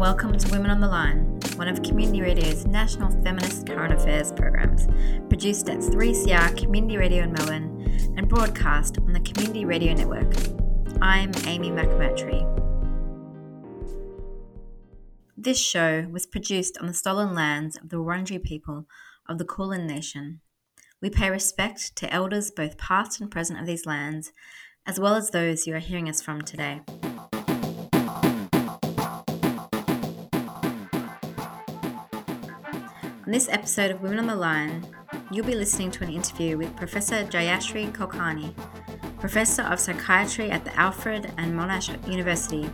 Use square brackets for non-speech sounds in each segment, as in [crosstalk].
welcome to Women on the Line, one of Community Radio's national feminist current affairs programs, produced at 3CR Community Radio in Melbourne and broadcast on the Community Radio Network. I'm Amy McMurtry. This show was produced on the stolen lands of the Wurundjeri people of the Kulin Nation. We pay respect to elders both past and present of these lands, as well as those you are hearing us from today. On this episode of Women on the Line, you'll be listening to an interview with Professor Jayashri Kulkarni, Professor of Psychiatry at the Alfred and Monash University,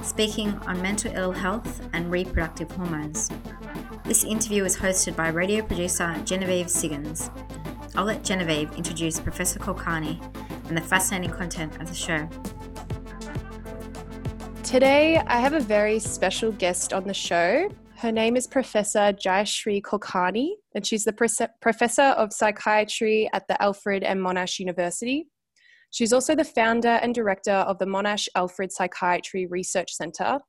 speaking on mental ill health and reproductive hormones. This interview is hosted by radio producer Genevieve Siggins. I'll let Genevieve introduce Professor Kulkarni and the fascinating content of the show. Today, I have a very special guest on the show, her name is Professor Jayashri Kulkarni, and she's the Professor of Psychiatry at the Alfred and Monash University. She's also the founder and director of the Monash Alfred Psychiatry Research Centre,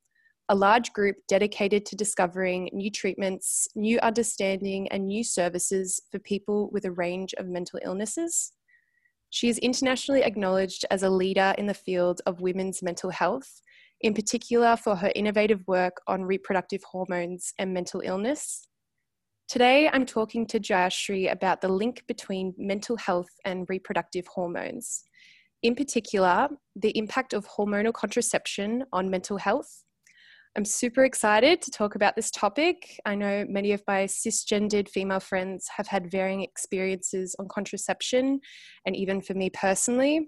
a large group dedicated to discovering new treatments, new understanding, and new services for people with a range of mental illnesses. She is internationally acknowledged as a leader in the field of women's mental health in particular for her innovative work on reproductive hormones and mental illness. Today, I'm talking to Jayashri about the link between mental health and reproductive hormones. In particular, the impact of hormonal contraception on mental health. I'm super excited to talk about this topic. I know many of my cisgendered female friends have had varying experiences on contraception, and even for me personally,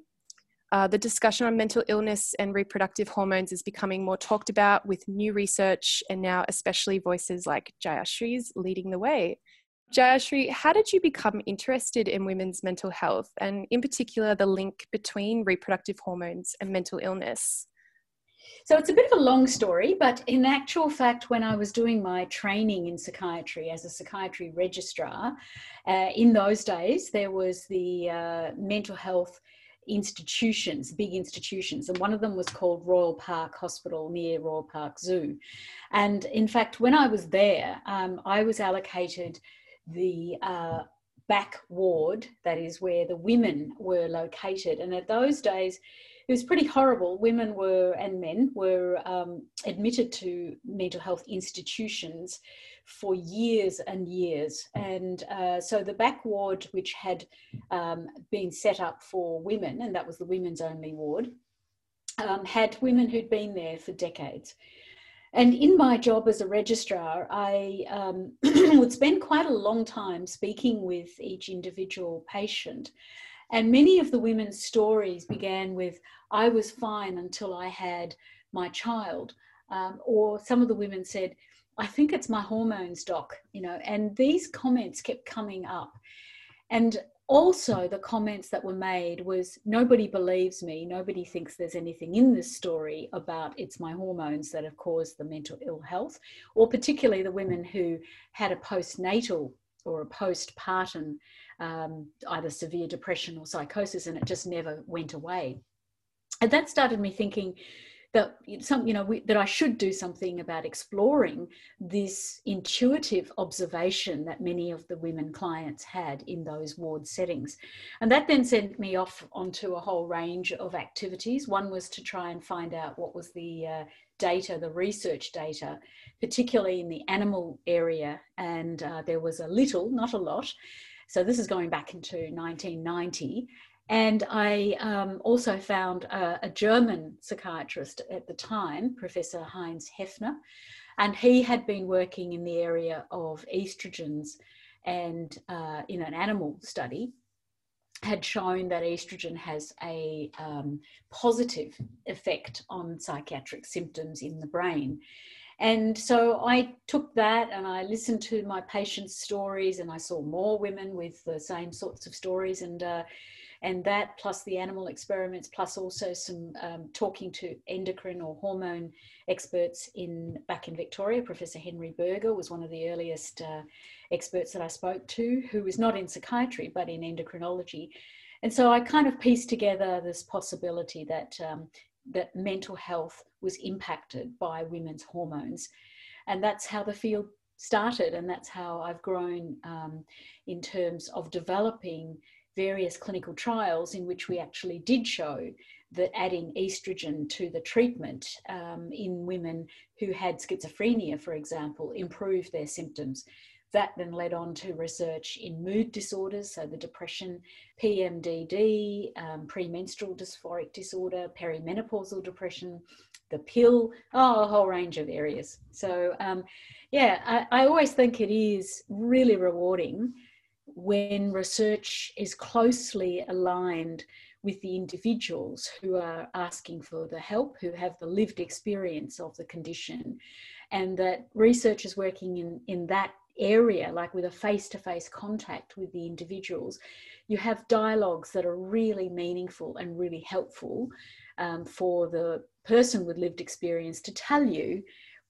uh, the discussion on mental illness and reproductive hormones is becoming more talked about with new research and now especially voices like Jayashri's leading the way. Jayashri, how did you become interested in women's mental health and in particular the link between reproductive hormones and mental illness? So it's a bit of a long story, but in actual fact, when I was doing my training in psychiatry as a psychiatry registrar, uh, in those days there was the uh, mental health institutions, big institutions, and one of them was called Royal Park Hospital near Royal Park Zoo. And in fact, when I was there, um, I was allocated the uh, back ward, that is where the women were located. And at those days, it was pretty horrible. Women were, and men were um, admitted to mental health institutions for years and years. And uh, so the back ward, which had um, been set up for women, and that was the women's only ward, um, had women who'd been there for decades. And in my job as a registrar, I um, [clears throat] would spend quite a long time speaking with each individual patient. And many of the women's stories began with, I was fine until I had my child. Um, or some of the women said, I think it's my hormones, doc, you know, and these comments kept coming up. And also the comments that were made was nobody believes me nobody thinks there's anything in this story about it's my hormones that have caused the mental ill health or particularly the women who had a postnatal or a postpartum um, either severe depression or psychosis and it just never went away and that started me thinking that some you know we, that I should do something about exploring this intuitive observation that many of the women clients had in those ward settings. And that then sent me off onto a whole range of activities. One was to try and find out what was the uh, data the research data particularly in the animal area. And uh, there was a little not a lot. So this is going back into 1990 and I um, also found a, a, German psychiatrist at the time, Professor Heinz Häfner, and he had been working in the area of estrogens and uh, in an animal study had shown that estrogen has a um, positive effect on psychiatric symptoms in the brain. And so I took that and I listened to my patients' stories, and I saw more women with the same sorts of stories. And uh, and that plus the animal experiments plus also some um, talking to endocrine or hormone experts in back in victoria professor henry burger was one of the earliest uh, experts that i spoke to who was not in psychiatry but in endocrinology and so i kind of pieced together this possibility that um, that mental health was impacted by women's hormones. And that's how the field started, and that's how I've grown um, in terms of developing various clinical trials in which we actually did show that adding estrogen to the treatment um, in women who had schizophrenia, for example, improved their symptoms. That then led on to research in mood disorders, so the depression, PMDD, um, premenstrual dysphoric disorder, perimenopausal depression, the pill, oh, a whole range of areas. So, um, yeah, I, I always think it is really rewarding when research is closely aligned with the individuals who are asking for the help, who have the lived experience of the condition, and that researchers working in, in that area, like with a face to face contact with the individuals, you have dialogues that are really meaningful and really helpful um, for the person with lived experience to tell you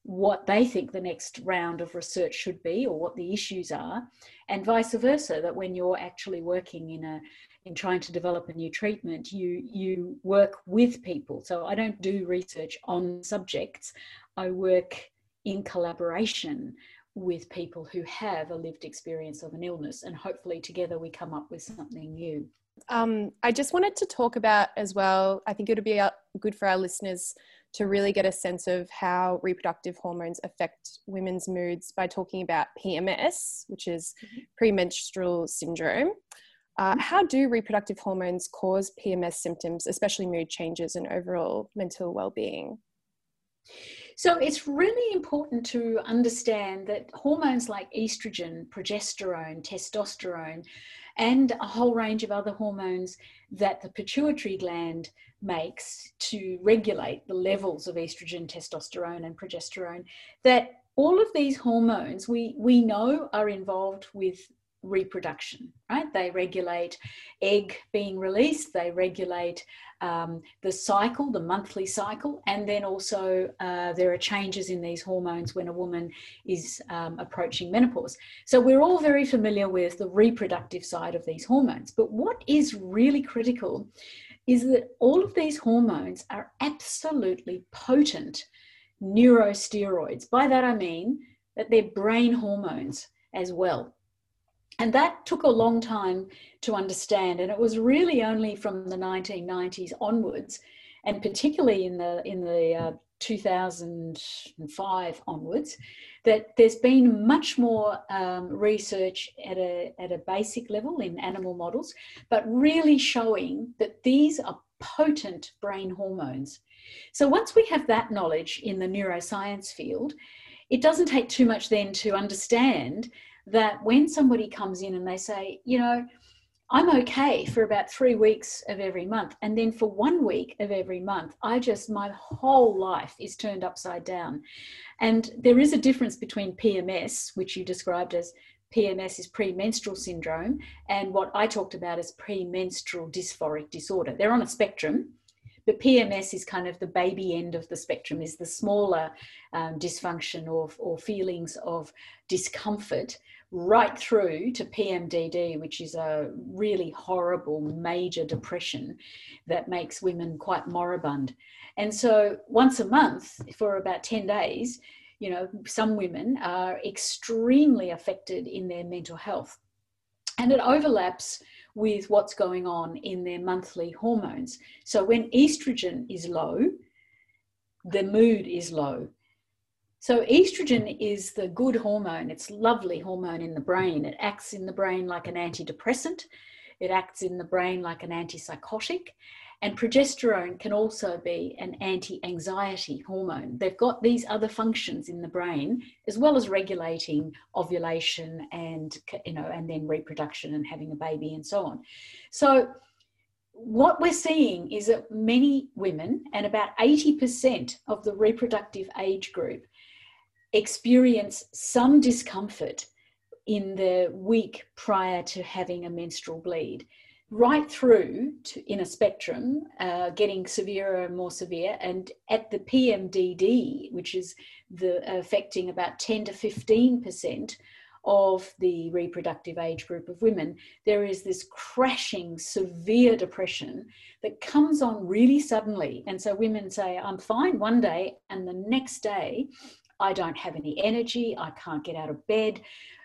what they think the next round of research should be or what the issues are and vice versa that when you're actually working in a in trying to develop a new treatment you you work with people. So i don't do research on subjects. I work in collaboration with people who have a lived experience of an illness and hopefully together we come up with something new. Um, i just wanted to talk about as well i think it would be uh, good for our listeners to really get a sense of how reproductive hormones affect women's moods by talking about PMS, which is mm-hmm. premenstrual syndrome. Uh, mm-hmm. how do reproductive hormones cause PMS symptoms, especially mood changes and overall mental well-being? So it's really important to understand that hormones like estrogen, progesterone, testosterone, and a whole range of other hormones that the pituitary gland makes to regulate the levels of estrogen, testosterone, and progesterone, that all of these hormones we, we know are involved with reproduction, right? They regulate egg being released, they regulate um, the cycle, the monthly cycle, and then also uh, there are changes in these hormones when a woman is um, approaching menopause. So we're all very familiar with the reproductive side of these hormones, but what is really critical is that all of these hormones are absolutely potent neurosteroids. By that I mean that they're brain hormones as well. And that took a long time to understand. And it was really only from the 1990s onwards, and particularly in the, in the uh, 2005 onwards, that there's been much more um, research at a, at a basic level in animal models, but really showing that these are potent brain hormones. So once we have that knowledge in the neuroscience field, it doesn't take too much then to understand that when somebody comes in and they say, you know, I'm okay for about three weeks of every month. And then for one week of every month, I just, my whole life is turned upside down. And there is a difference between PMS, which you described as PMS is premenstrual syndrome, and what I talked about as premenstrual dysphoric disorder. They're on a spectrum, but PMS is kind of the baby end of the spectrum, is the smaller um, dysfunction or, or feelings of discomfort right through to PMDD, which is a really horrible major depression that makes women quite moribund. And so once a month for about 10 days, you know, some women are extremely affected in their mental health. And it overlaps with what's going on in their monthly hormones. So when estrogen is low, the mood is low. So, estrogen is the good hormone. It's lovely hormone in the brain. It acts in the brain like an antidepressant, it acts in the brain like an antipsychotic. And progesterone can also be an anti anxiety hormone. They've got these other functions in the brain, as well as regulating ovulation and, you know, and then reproduction and having a baby and so on. So, what we're seeing is that many women, and about 80% of the reproductive age group, experience some discomfort in the week prior to having a menstrual bleed, right through to in a spectrum, uh, getting severer and more severe, and at the PMDD, which is the affecting about 10 to 15 percent of the reproductive age group of women, there is this crashing, severe depression that comes on really suddenly. And so women say, I'm fine one day, and the next day, I don't have any energy, I can't get out of bed,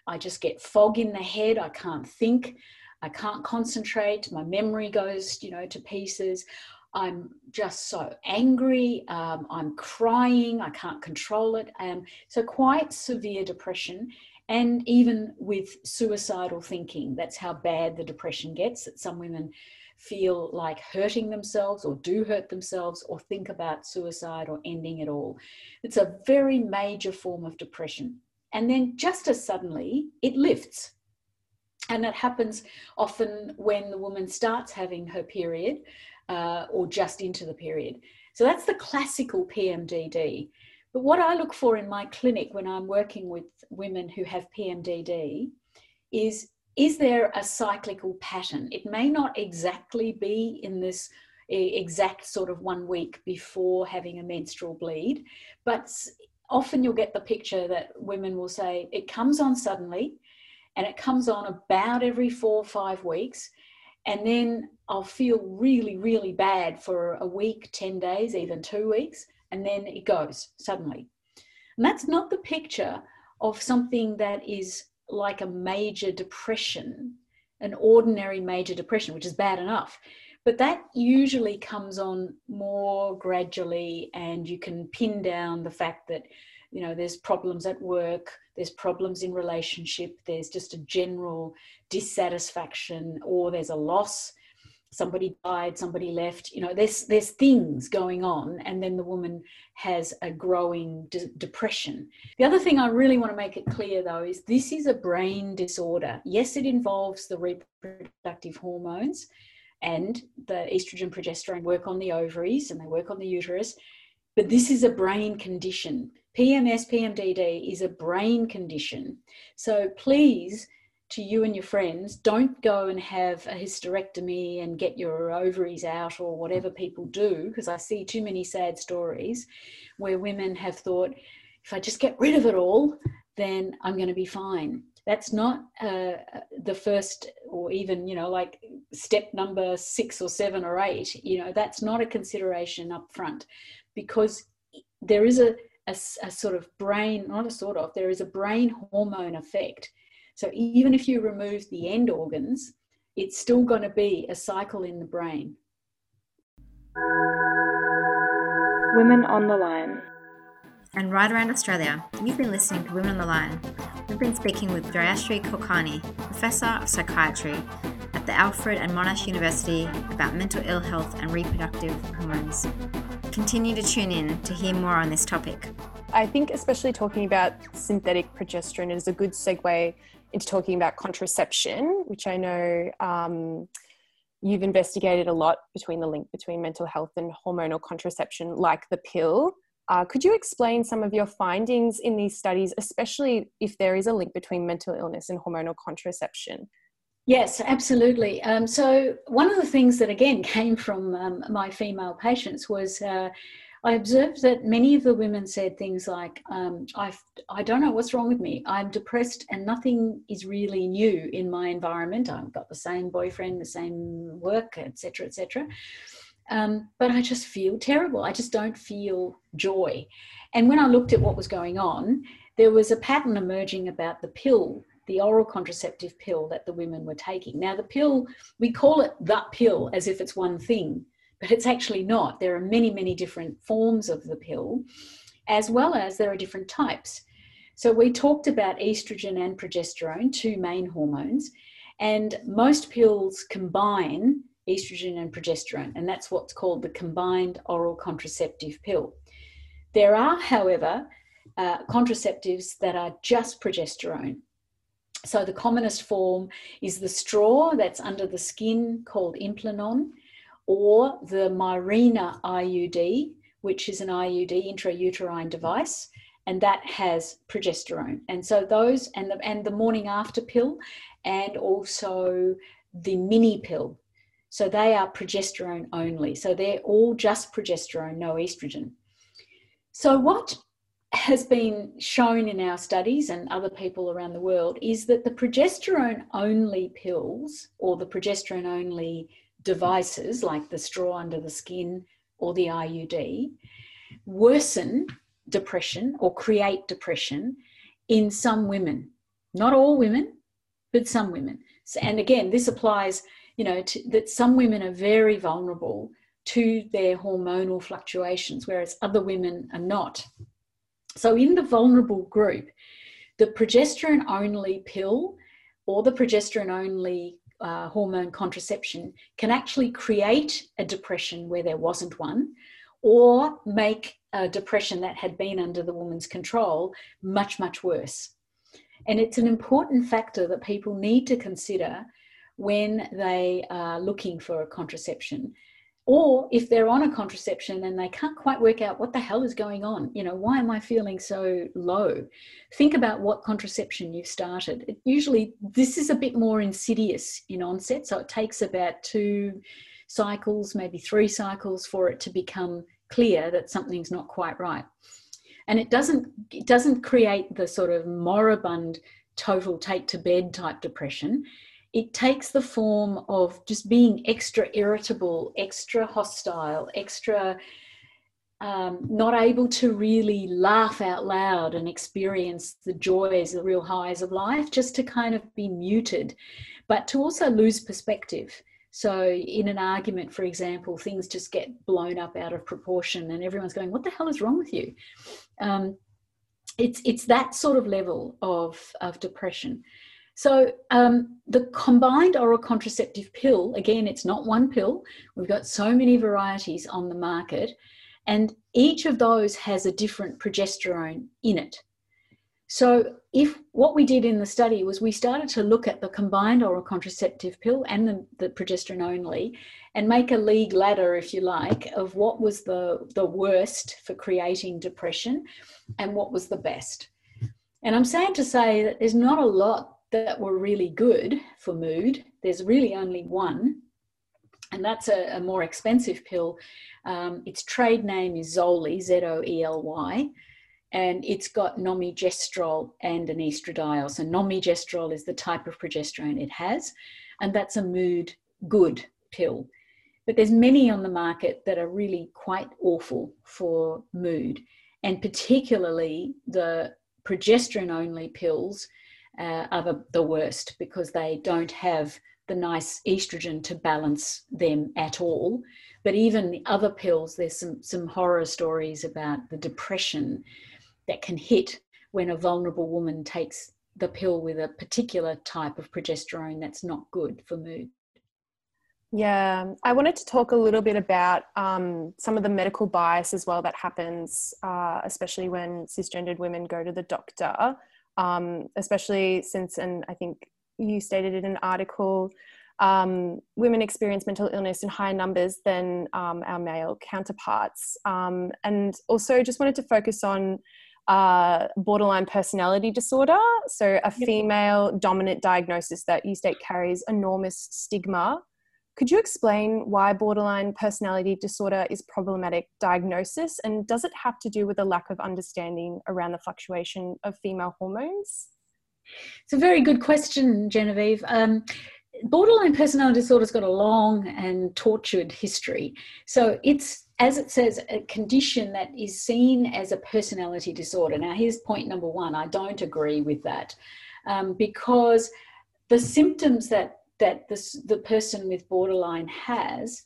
I just get fog in the head, I can't think, I can't concentrate, my memory goes, you know, to pieces. I'm just so angry. Um, I'm crying. I can't control it. Um, so, quite severe depression and even with suicidal thinking. That's how bad the depression gets, that some women feel like hurting themselves or do hurt themselves or think about suicide or ending it all. It's a very major form of depression. And then just as suddenly, it lifts. And that happens often when the woman starts having her period uh, or just into the period. So that's the classical PMDD. But what I look for in my clinic when I'm working with women who have PMDD is is there a cyclical pattern? It may not exactly be in this exact sort of one week before having a menstrual bleed, but often you'll get the picture that women will say it comes on suddenly and it comes on about every four or five weeks. And then I'll feel really, really bad for a week, 10 days, even two weeks and then it goes suddenly. And that's not the picture of something that is like a major depression, an ordinary major depression, which is bad enough. But that usually comes on more gradually, and you can pin down the fact that, you know, there's problems at work, there's problems in relationship, there's just a general dissatisfaction, or there's a loss. Somebody died somebody left you know there's there's things going on and then the woman has a growing de- depression. The other thing i really want to make it clear though is this is a brain disorder. Yes it involves the reproductive hormones and the estrogen progesterone work on the ovaries and they work on the uterus but this is a brain condition pms pmdd is a brain condition. So please to you and your friends don't go and have a hysterectomy and get your ovaries out or whatever people do because i see too many sad stories where women have thought if i just get rid of it all then i'm going to be fine. That's not uh, the first or even you know like step number six or seven or eight. You know that's not a consideration up front because there is a, a, a sort of brain not a sort of there is a brain hormone effect so even if you remove the end organs, it's still going to be a cycle in the brain. Women on the Line. And right around Australia, you've been listening to Women on the Line. We've been speaking with Jayashri Kulkarni, Professor of Psychiatry at the Alfred and Monash University about mental ill health and reproductive hormones. Continue to tune in to hear more on this topic. I think, especially talking about synthetic progesterone, is a good segue into talking about contraception, which I know um, you've investigated a lot between the link between mental health and hormonal contraception, like the pill. Uh, could you explain some of your findings in these studies, especially if there is a link between mental illness and hormonal contraception? Yes, absolutely. Um, so, one of the things that again [laughs] came from um, my female patients was uh, I observed that many of the women said things like, um, I, I don't know what's wrong with me. I'm depressed and nothing is really new in my environment. I've got the same boyfriend, the same work, etc., etc. Um, but I just feel terrible. I just don't feel joy. And when I looked at what was going on, there was a pattern emerging about the pill, the oral contraceptive pill that the women were taking. Now, the pill, we call it the pill as if it's one thing but it's actually not. There are many, many different forms of the pill, as well as there are different types. So we talked about estrogen and progesterone, two main hormones, and most pills combine estrogen and progesterone, and that's what's called the combined oral contraceptive pill. There are, however, uh, contraceptives that are just progesterone. So the commonest form is the straw that's under the skin called Implanon, or the Mirena IUD, which is an IUD intrauterine device, and that has progesterone. And so those and the and the morning after pill, and also the mini pill. So they are progesterone only. So they're all just progesterone, no estrogen. So what has been shown in our studies and other people around the world is that the progesterone only pills or the progesterone only devices like the straw under the skin or the IUD worsen depression or create depression in some women. Not all women, but some women. And again, this applies, you know, to, that some women are very vulnerable to their hormonal fluctuations, whereas other women are not. So, in the vulnerable group, the progesterone only pill or the progesterone only uh, hormone contraception can actually create a depression where there wasn't one or make a depression that had been under the woman's control much, much worse. And it's an important factor that people need to consider when they are looking for a contraception or if they're on a contraception and they can't quite work out what the hell is going on you know why am i feeling so low? Think about what contraception you've started. It usually this is a bit more insidious in onset so it takes about two cycles maybe three cycles for it to become clear that something's not quite right. And it doesn't it doesn't create the sort of moribund total take to bed type depression it takes the form of just being extra irritable, extra hostile, extra um, not able to really laugh out loud and experience the joys, the real highs of life, just to kind of be muted, but to also lose perspective. So, in an argument, for example, things just get blown up out of proportion, and everyone's going, "What the hell is wrong with you?" Um, it's it's that sort of level of of depression. So um, the combined oral contraceptive pill, again, it's not one pill. We've got so many varieties on the market, and each of those has a different progesterone in it. So if what we did in the study was we started to look at the combined oral contraceptive pill and the, the progesterone only and make a league ladder, if you like, of what was the, the worst for creating depression and what was the best. And I'm sad to say that there's not a lot that were really good for mood. There's really only one, and that's a, a more expensive pill. Um, its trade name is Zoely, Z O E L Y, and it's got nomegestrol and an estradiol. So, nomegestrol is the type of progesterone it has, and that's a mood good pill. But there's many on the market that are really quite awful for mood, and particularly the progesterone only pills uh, are the, worst because they don't have the nice estrogen to balance them at all. But even the other pills, there's some, some horror stories about the depression that can hit when a vulnerable woman takes the pill with a particular type of progesterone that's not good for mood. Yeah, I wanted to talk a little bit about um, some of the medical bias as well that happens, uh, especially when cisgendered women go to the doctor um, especially since, and I think you stated in an article, um, women experience mental illness in higher numbers than um, our male counterparts. Um, and also, just wanted to focus on uh, borderline personality disorder. So, a female dominant diagnosis that you state carries enormous stigma could you explain why borderline personality disorder is problematic diagnosis and does it have to do with a lack of understanding around the fluctuation of female hormones? It's a very good question, Genevieve. Um, borderline personality disorder's got a long and tortured history. So it's as it says, a condition that is seen as a personality disorder. Now, here's point number one I don't agree with that um, because the symptoms that that this, the person with borderline has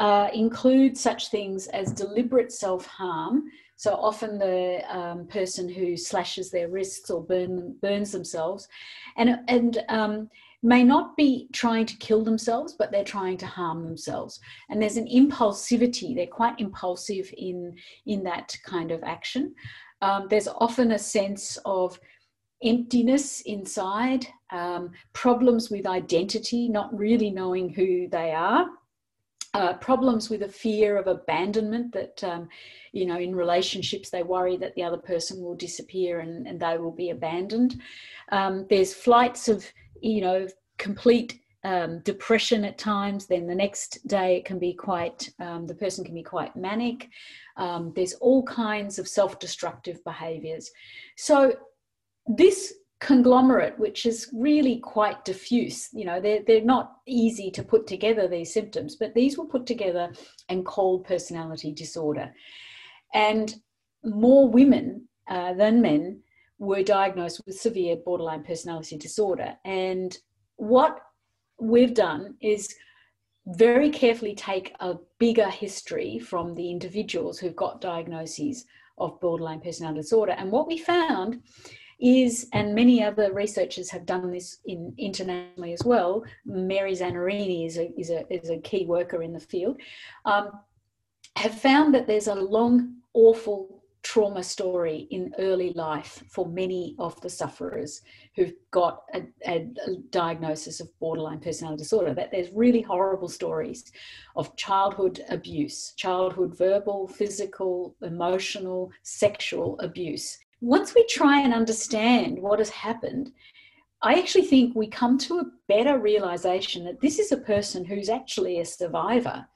uh, include such things as deliberate self harm. So often the um, person who slashes their wrists or burn burns themselves, and and um, may not be trying to kill themselves, but they're trying to harm themselves. And there's an impulsivity; they're quite impulsive in in that kind of action. Um, there's often a sense of emptiness inside, um, problems with identity, not really knowing who they are, uh, problems with a fear of abandonment that, um, you know, in relationships they worry that the other person will disappear and, and they will be abandoned. Um, there's flights of, you know, complete um, depression at times. Then the next day it can be quite, um, the person can be quite manic. Um, there's all kinds of self destructive behaviors. So, this conglomerate, which is really quite diffuse, you know, they're, they're not easy to put together, these symptoms, but these were put together and called personality disorder. And more women uh, than men were diagnosed with severe borderline personality disorder. And what we've done is very carefully take a bigger history from the individuals who've got diagnoses of borderline personality disorder. And what we found is, and many other researchers have done this in internationally as well. Mary Zanarini is a, is a, is a key worker in the field, um, have found that there's a long, awful trauma story in early life for many of the sufferers who've got a, a, a, diagnosis of borderline personality disorder that there's really horrible stories of childhood abuse childhood verbal physical emotional sexual abuse once we try and understand what has happened I actually think we come to a better realization that this is a person who's actually a survivor,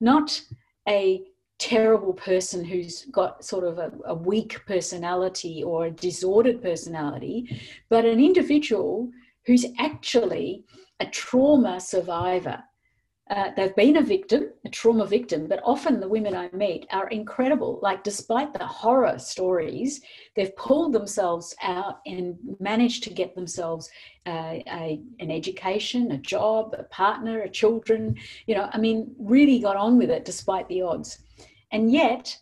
not a terrible person who's got sort of a, a, weak personality or a disordered personality, but an individual who's actually a trauma survivor. Uh, they've been a victim, a trauma victim, but often the women I meet are incredible. Like, despite the horror stories, they've pulled themselves out and managed to get themselves uh, a, an education, a job, a partner, a children. You know, I mean, really got on with it despite the odds and yet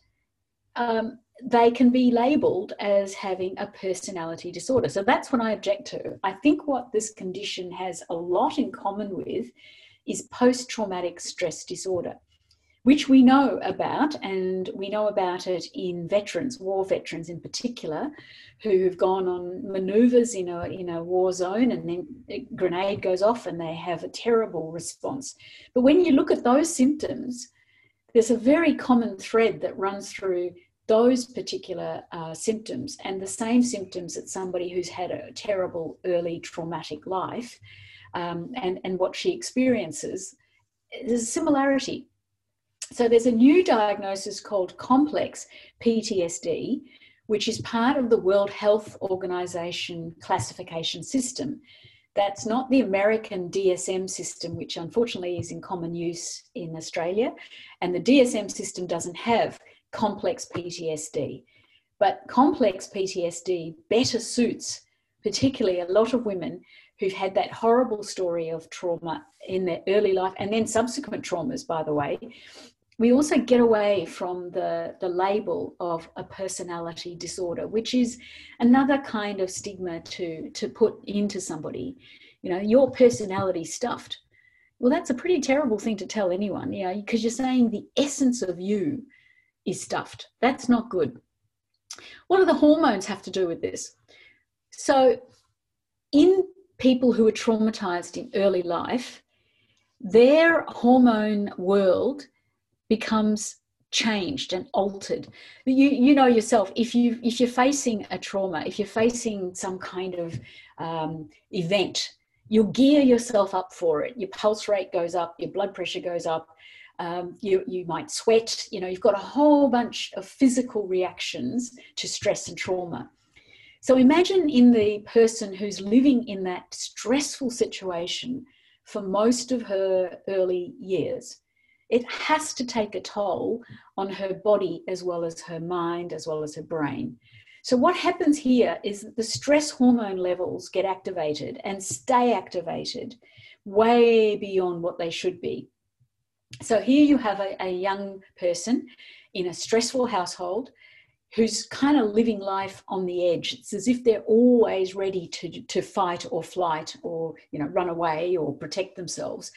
um, they can be labeled as having a personality disorder. So that's what I object to. I think what this condition has a lot in common with is post traumatic stress disorder, which we know about, and we know about it in veterans, war veterans in particular, who've gone on maneuvers in a, in a war zone and then a grenade goes off and they have a terrible response. But when you look at those symptoms, there's a very common thread that runs through those particular uh, symptoms and the same symptoms that somebody who's had a terrible early traumatic life um, and, and what she experiences, there's a similarity. So there's a new diagnosis called complex PTSD, which is part of the World Health Organization classification system. That's not the American DSM system, which unfortunately is in common use in Australia. And the DSM system doesn't have complex PTSD. But complex PTSD better suits, particularly a lot of women who've had that horrible story of trauma in their early life and then subsequent traumas, by the way, we also get away from the, the label of a personality disorder, which is another kind of stigma to, to put into somebody. You know, your personality stuffed. Well, that's a pretty terrible thing to tell anyone, you know, because you're saying the essence of you is stuffed. That's not good. What do the hormones have to do with this? So, in people who are traumatized in early life, their hormone world becomes changed and altered. You you know yourself if you if you're facing a trauma if you're facing some kind of um, event you'll gear yourself up for it. Your pulse rate goes up your blood pressure goes up um, you, you might sweat you know you've got a whole bunch of physical reactions to stress and trauma so imagine in the person who's living in that stressful situation for most of her early years it has to take a toll on her body as well as her mind, as well as her brain. So, what happens here is that the stress hormone levels get activated and stay activated way beyond what they should be. So, here you have a, a young person in a stressful household who's kind of living life on the edge. It's as if they're always ready to, to fight or flight or you know run away or protect themselves.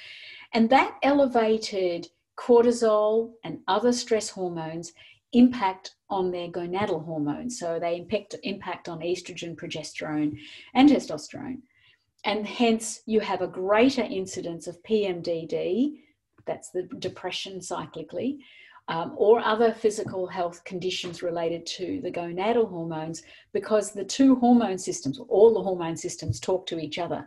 And that elevated cortisol and other stress hormones impact on their gonadal hormones. So they impact, impact on estrogen, progesterone, and testosterone. And hence, you have a greater incidence of PMDD, that's the depression cyclically, um, or other physical health conditions related to the gonadal hormones, because the two hormone systems, all the hormone systems, talk to each other.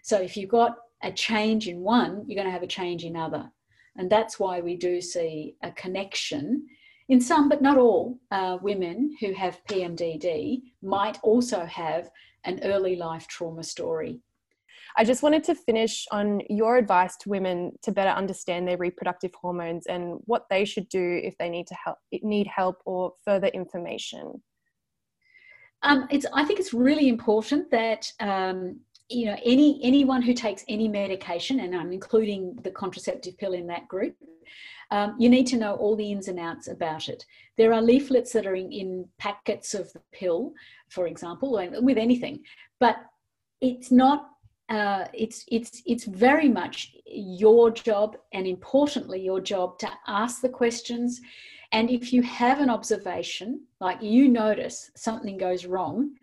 So if you've got a change in one, you're going to have a change in other. And that's why we do see a connection in some, but not all, uh, women who have PMDD might also have an early life trauma story. I just wanted to finish on your advice to women to better understand their reproductive hormones and what they should do if they need to help need help or further information. Um, it's, I think it's really important that um, you know any anyone who takes any medication, and I'm including the contraceptive pill in that group, um, you need to know all the ins and outs about it. There are leaflets that are in, in packets of the pill, for example, with anything, but it's not uh, it's it's it's very much your job and importantly your job to ask the questions. And if you have an observation like you notice something goes wrong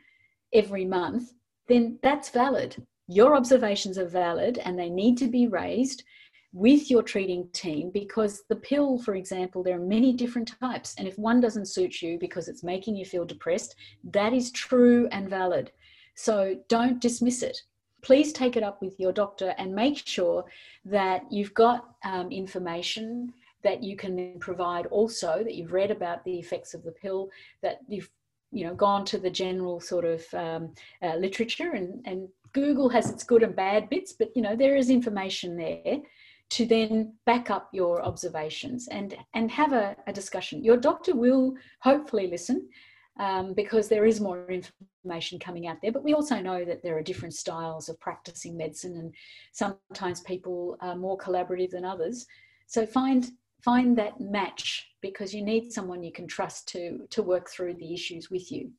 every month then that's valid. Your observations are valid and they need to be raised with your treating team because the pill for example there are many different types. And if one doesn't suit you because it's making you feel depressed that is true and valid. So don't dismiss it please take it up with your doctor and make sure that you've got um, information that you can provide also that you've read about the effects of the pill that you've you know gone to the general sort of um, uh, literature and, and google has its good and bad bits but you know there is information there to then back up your observations and and have a, a discussion. Your doctor will hopefully listen um, because there is more information coming out there. But we also know that there are different styles of practicing medicine, and sometimes people are more collaborative than others. So find find that match because you need someone you can trust to to work through the issues with you.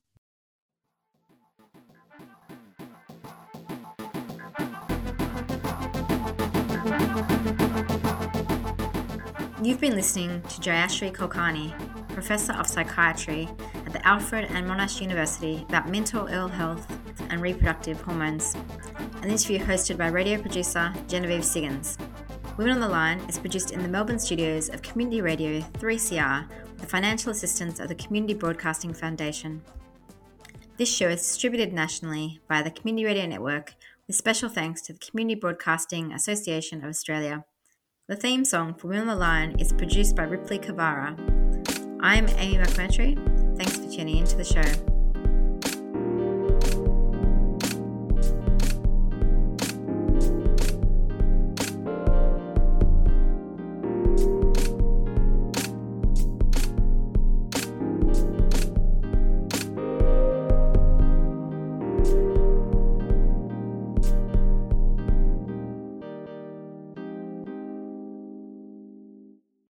You've been listening to Jayashri Kulkarni, Professor of Psychiatry at the Alfred and Monash University about mental ill health and reproductive hormones. An interview hosted by radio producer Genevieve Siggins. Women on the Line is produced in the Melbourne studios of Community Radio 3CR with the financial assistance of the Community Broadcasting Foundation. This show is distributed nationally by the Community Radio Network with special thanks to the Community Broadcasting Association of Australia. The theme song for Women on the Line is produced by Ripley Kavara. I'm Amy McMurtry. Thanks for tuning into the show.